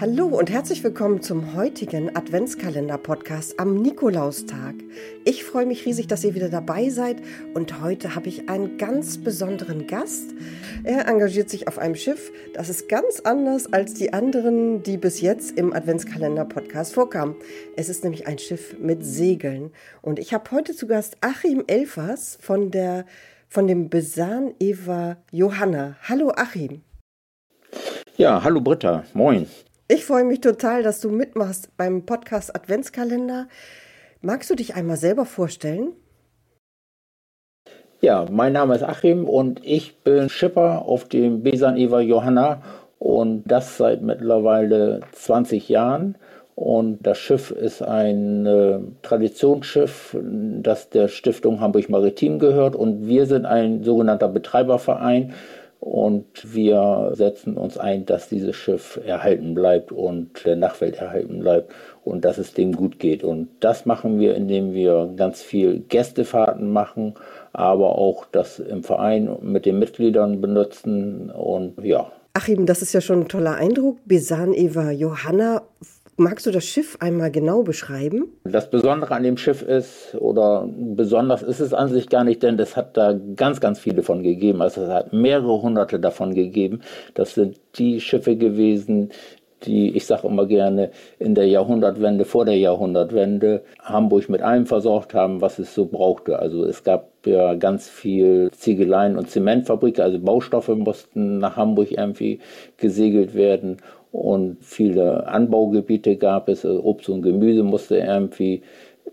Hallo und herzlich willkommen zum heutigen Adventskalender-Podcast am Nikolaustag. Ich freue mich riesig, dass ihr wieder dabei seid und heute habe ich einen ganz besonderen Gast. Er engagiert sich auf einem Schiff, das ist ganz anders als die anderen, die bis jetzt im Adventskalender-Podcast vorkamen. Es ist nämlich ein Schiff mit Segeln und ich habe heute zu Gast Achim Elfers von der von dem Besan Eva Johanna. Hallo Achim. Ja, hallo Britta, moin. Ich freue mich total, dass du mitmachst beim Podcast Adventskalender. Magst du dich einmal selber vorstellen? Ja, mein Name ist Achim und ich bin Schipper auf dem Besan Eva Johanna und das seit mittlerweile 20 Jahren. Und das Schiff ist ein äh, Traditionsschiff, das der Stiftung Hamburg Maritim gehört. Und wir sind ein sogenannter Betreiberverein und wir setzen uns ein, dass dieses Schiff erhalten bleibt und der Nachwelt erhalten bleibt und dass es dem gut geht. Und das machen wir, indem wir ganz viel Gästefahrten machen, aber auch das im Verein mit den Mitgliedern benutzen und ja. Achim, das ist ja schon ein toller Eindruck. Besan Eva Johanna Magst du das Schiff einmal genau beschreiben? Das Besondere an dem Schiff ist, oder besonders ist es an sich gar nicht, denn es hat da ganz, ganz viele von gegeben. Also es hat mehrere hunderte davon gegeben. Das sind die Schiffe gewesen, die, ich sage immer gerne, in der Jahrhundertwende, vor der Jahrhundertwende, Hamburg mit allem versorgt haben, was es so brauchte. Also es gab ja ganz viel Ziegeleien und Zementfabriken, also Baustoffe mussten nach Hamburg irgendwie gesegelt werden und viele Anbaugebiete gab es, also Obst und Gemüse musste irgendwie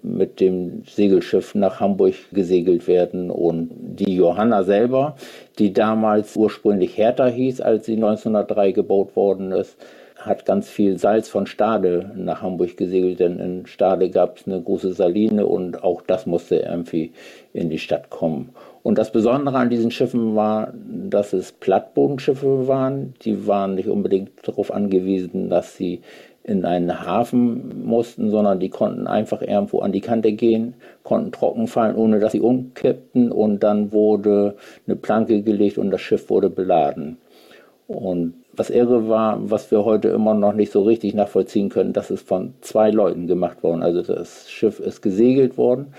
mit dem Segelschiff nach Hamburg gesegelt werden. Und die Johanna selber, die damals ursprünglich Hertha hieß, als sie 1903 gebaut worden ist, hat ganz viel Salz von Stade nach Hamburg gesegelt, denn in Stade gab es eine große Saline und auch das musste irgendwie in die Stadt kommen. Und das Besondere an diesen Schiffen war, dass es Plattbodenschiffe waren. Die waren nicht unbedingt darauf angewiesen, dass sie in einen Hafen mussten, sondern die konnten einfach irgendwo an die Kante gehen, konnten trocken fallen, ohne dass sie umkippten und dann wurde eine Planke gelegt und das Schiff wurde beladen. Und was irre war, was wir heute immer noch nicht so richtig nachvollziehen können, das ist von zwei Leuten gemacht worden. Also das Schiff ist gesegelt worden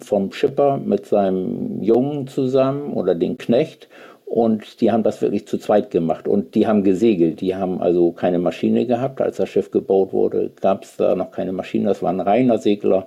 vom Schipper mit seinem Jungen zusammen oder den Knecht und die haben das wirklich zu zweit gemacht und die haben gesegelt. Die haben also keine Maschine gehabt. Als das Schiff gebaut wurde, gab es da noch keine Maschine. Das war ein reiner Segler.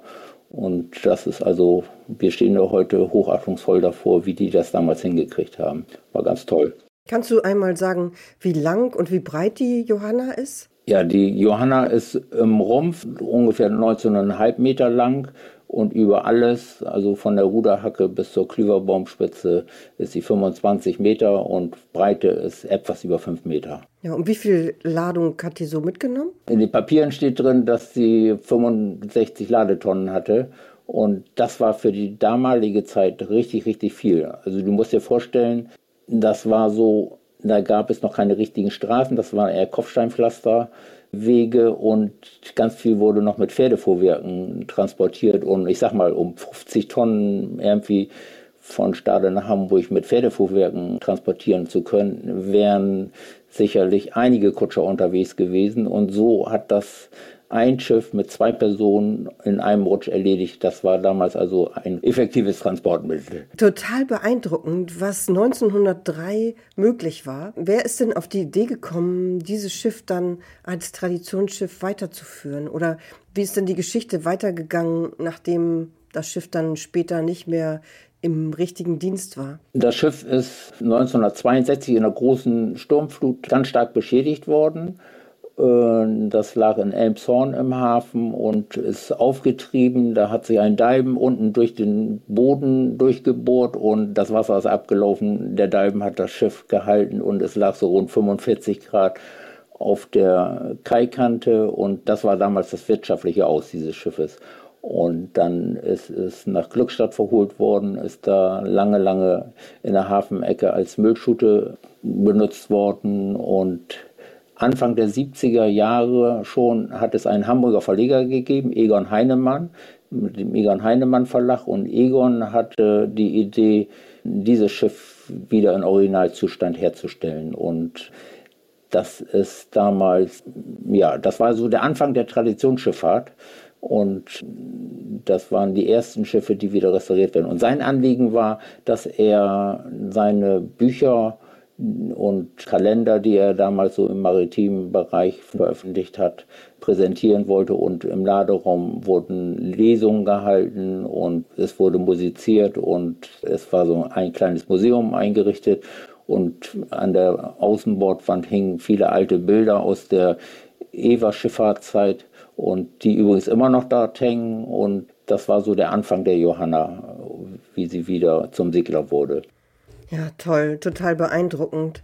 Und das ist also, wir stehen da heute hochachtungsvoll davor, wie die das damals hingekriegt haben. War ganz toll. Kannst du einmal sagen, wie lang und wie breit die Johanna ist? Ja, die Johanna ist im Rumpf ungefähr 19,5 Meter lang und über alles, also von der Ruderhacke bis zur Klüverbaumspitze, ist sie 25 Meter und Breite ist etwas über 5 Meter. Ja, und wie viel Ladung hat die so mitgenommen? In den Papieren steht drin, dass sie 65 Ladetonnen hatte. Und das war für die damalige Zeit richtig, richtig viel. Also du musst dir vorstellen, das war so, da gab es noch keine richtigen Straßen, das waren eher Kopfsteinpflasterwege und ganz viel wurde noch mit Pferdefuhrwerken transportiert und ich sag mal, um 50 Tonnen irgendwie von Stade nach Hamburg mit Pferdefuhrwerken transportieren zu können, wären sicherlich einige Kutscher unterwegs gewesen. Und so hat das ein Schiff mit zwei Personen in einem Rutsch erledigt. Das war damals also ein effektives Transportmittel. Total beeindruckend, was 1903 möglich war. Wer ist denn auf die Idee gekommen, dieses Schiff dann als Traditionsschiff weiterzuführen? Oder wie ist denn die Geschichte weitergegangen, nachdem das Schiff dann später nicht mehr im richtigen Dienst war. Das Schiff ist 1962 in einer großen Sturmflut ganz stark beschädigt worden. Das lag in Elmshorn im Hafen und ist aufgetrieben. Da hat sich ein Deiben unten durch den Boden durchgebohrt und das Wasser ist abgelaufen. Der Deiben hat das Schiff gehalten und es lag so rund 45 Grad auf der Kaikante und das war damals das wirtschaftliche Aus dieses Schiffes. Und dann ist es nach Glückstadt verholt worden, ist da lange, lange in der Hafenecke als Müllschute benutzt worden und Anfang der 70er Jahre schon hat es einen Hamburger Verleger gegeben, Egon Heinemann, mit dem Egon Heinemann Verlag. Und Egon hatte die Idee, dieses Schiff wieder in Originalzustand herzustellen. Und das ist damals, ja, das war so der Anfang der Traditionsschifffahrt. Und das waren die ersten Schiffe, die wieder restauriert werden. Und sein Anliegen war, dass er seine Bücher und Kalender, die er damals so im maritimen Bereich veröffentlicht hat, präsentieren wollte. Und im Laderaum wurden Lesungen gehalten und es wurde musiziert und es war so ein kleines Museum eingerichtet. Und an der Außenbordwand hingen viele alte Bilder aus der Eva-Schifffahrtszeit und die übrigens immer noch dort hängen. Und das war so der Anfang der Johanna, wie sie wieder zum Segler wurde. Ja, toll, total beeindruckend.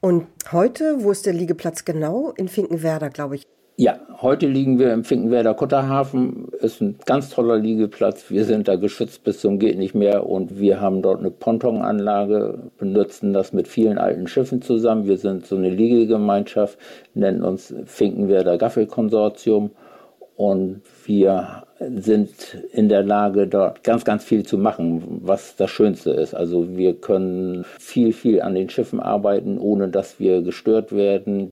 Und heute, wo ist der Liegeplatz genau? In Finkenwerder, glaube ich. Ja, heute liegen wir im Finkenwerder Kutterhafen. Ist ein ganz toller Liegeplatz. Wir sind da geschützt bis zum geht nicht mehr und wir haben dort eine Pontonanlage, benutzen das mit vielen alten Schiffen zusammen. Wir sind so eine Liegegemeinschaft, nennen uns Finkenwerder Gaffelkonsortium und wir sind in der Lage, dort ganz, ganz viel zu machen, was das Schönste ist. Also wir können viel, viel an den Schiffen arbeiten, ohne dass wir gestört werden.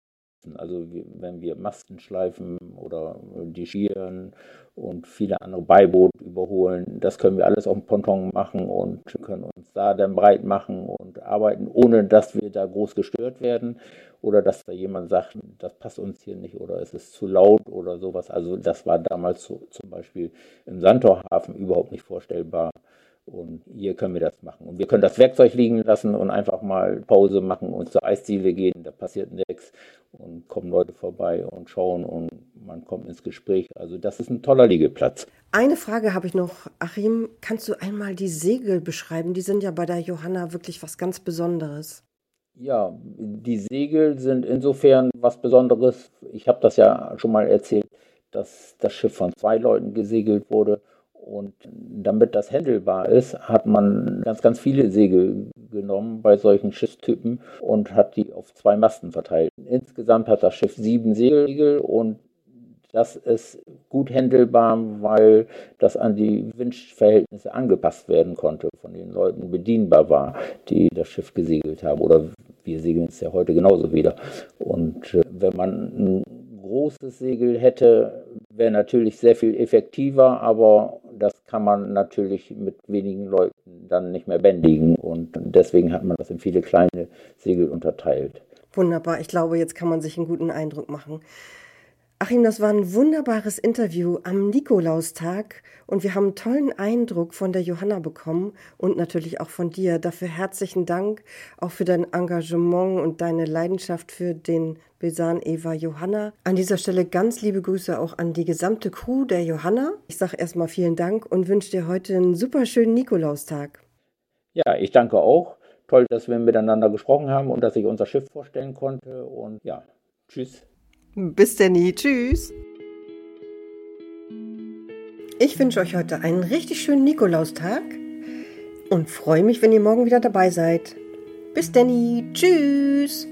Also wenn wir Masten schleifen oder dischieren und viele andere Beiboote überholen, das können wir alles auf dem Ponton machen und können uns da dann breit machen und arbeiten, ohne dass wir da groß gestört werden oder dass da jemand sagt, das passt uns hier nicht oder es ist zu laut oder sowas. Also das war damals so, zum Beispiel im Sandtorhafen überhaupt nicht vorstellbar. Und hier können wir das machen. Und wir können das Werkzeug liegen lassen und einfach mal Pause machen und zur Eisdiele gehen. Da passiert nichts und kommen Leute vorbei und schauen und man kommt ins Gespräch. Also das ist ein toller Liegeplatz. Eine Frage habe ich noch. Achim, kannst du einmal die Segel beschreiben? Die sind ja bei der Johanna wirklich was ganz Besonderes. Ja, die Segel sind insofern was Besonderes. Ich habe das ja schon mal erzählt, dass das Schiff von zwei Leuten gesegelt wurde und damit das händelbar ist, hat man ganz, ganz viele Segel genommen bei solchen Schiffstypen und hat die auf zwei Masten verteilt. Insgesamt hat das Schiff sieben Segel und das ist gut händelbar, weil das an die Windverhältnisse angepasst werden konnte, von den Leuten bedienbar war, die das Schiff gesegelt haben. Oder wir segeln es ja heute genauso wieder. Und äh, wenn man ein großes Segel hätte, wäre natürlich sehr viel effektiver, aber das kann man natürlich mit wenigen Leuten dann nicht mehr bändigen und deswegen hat man das in viele kleine Segel unterteilt. Wunderbar, ich glaube, jetzt kann man sich einen guten Eindruck machen. Achim, das war ein wunderbares Interview am Nikolaustag und wir haben einen tollen Eindruck von der Johanna bekommen und natürlich auch von dir. Dafür herzlichen Dank, auch für dein Engagement und deine Leidenschaft für den Besan Eva Johanna. An dieser Stelle ganz liebe Grüße auch an die gesamte Crew der Johanna. Ich sage erstmal vielen Dank und wünsche dir heute einen super schönen Nikolaustag. Ja, ich danke auch. Toll, dass wir miteinander gesprochen haben und dass ich unser Schiff vorstellen konnte. Und ja, tschüss. Bis denn. Tschüss. Ich wünsche euch heute einen richtig schönen Nikolaustag und freue mich, wenn ihr morgen wieder dabei seid. Bis denn. Tschüss.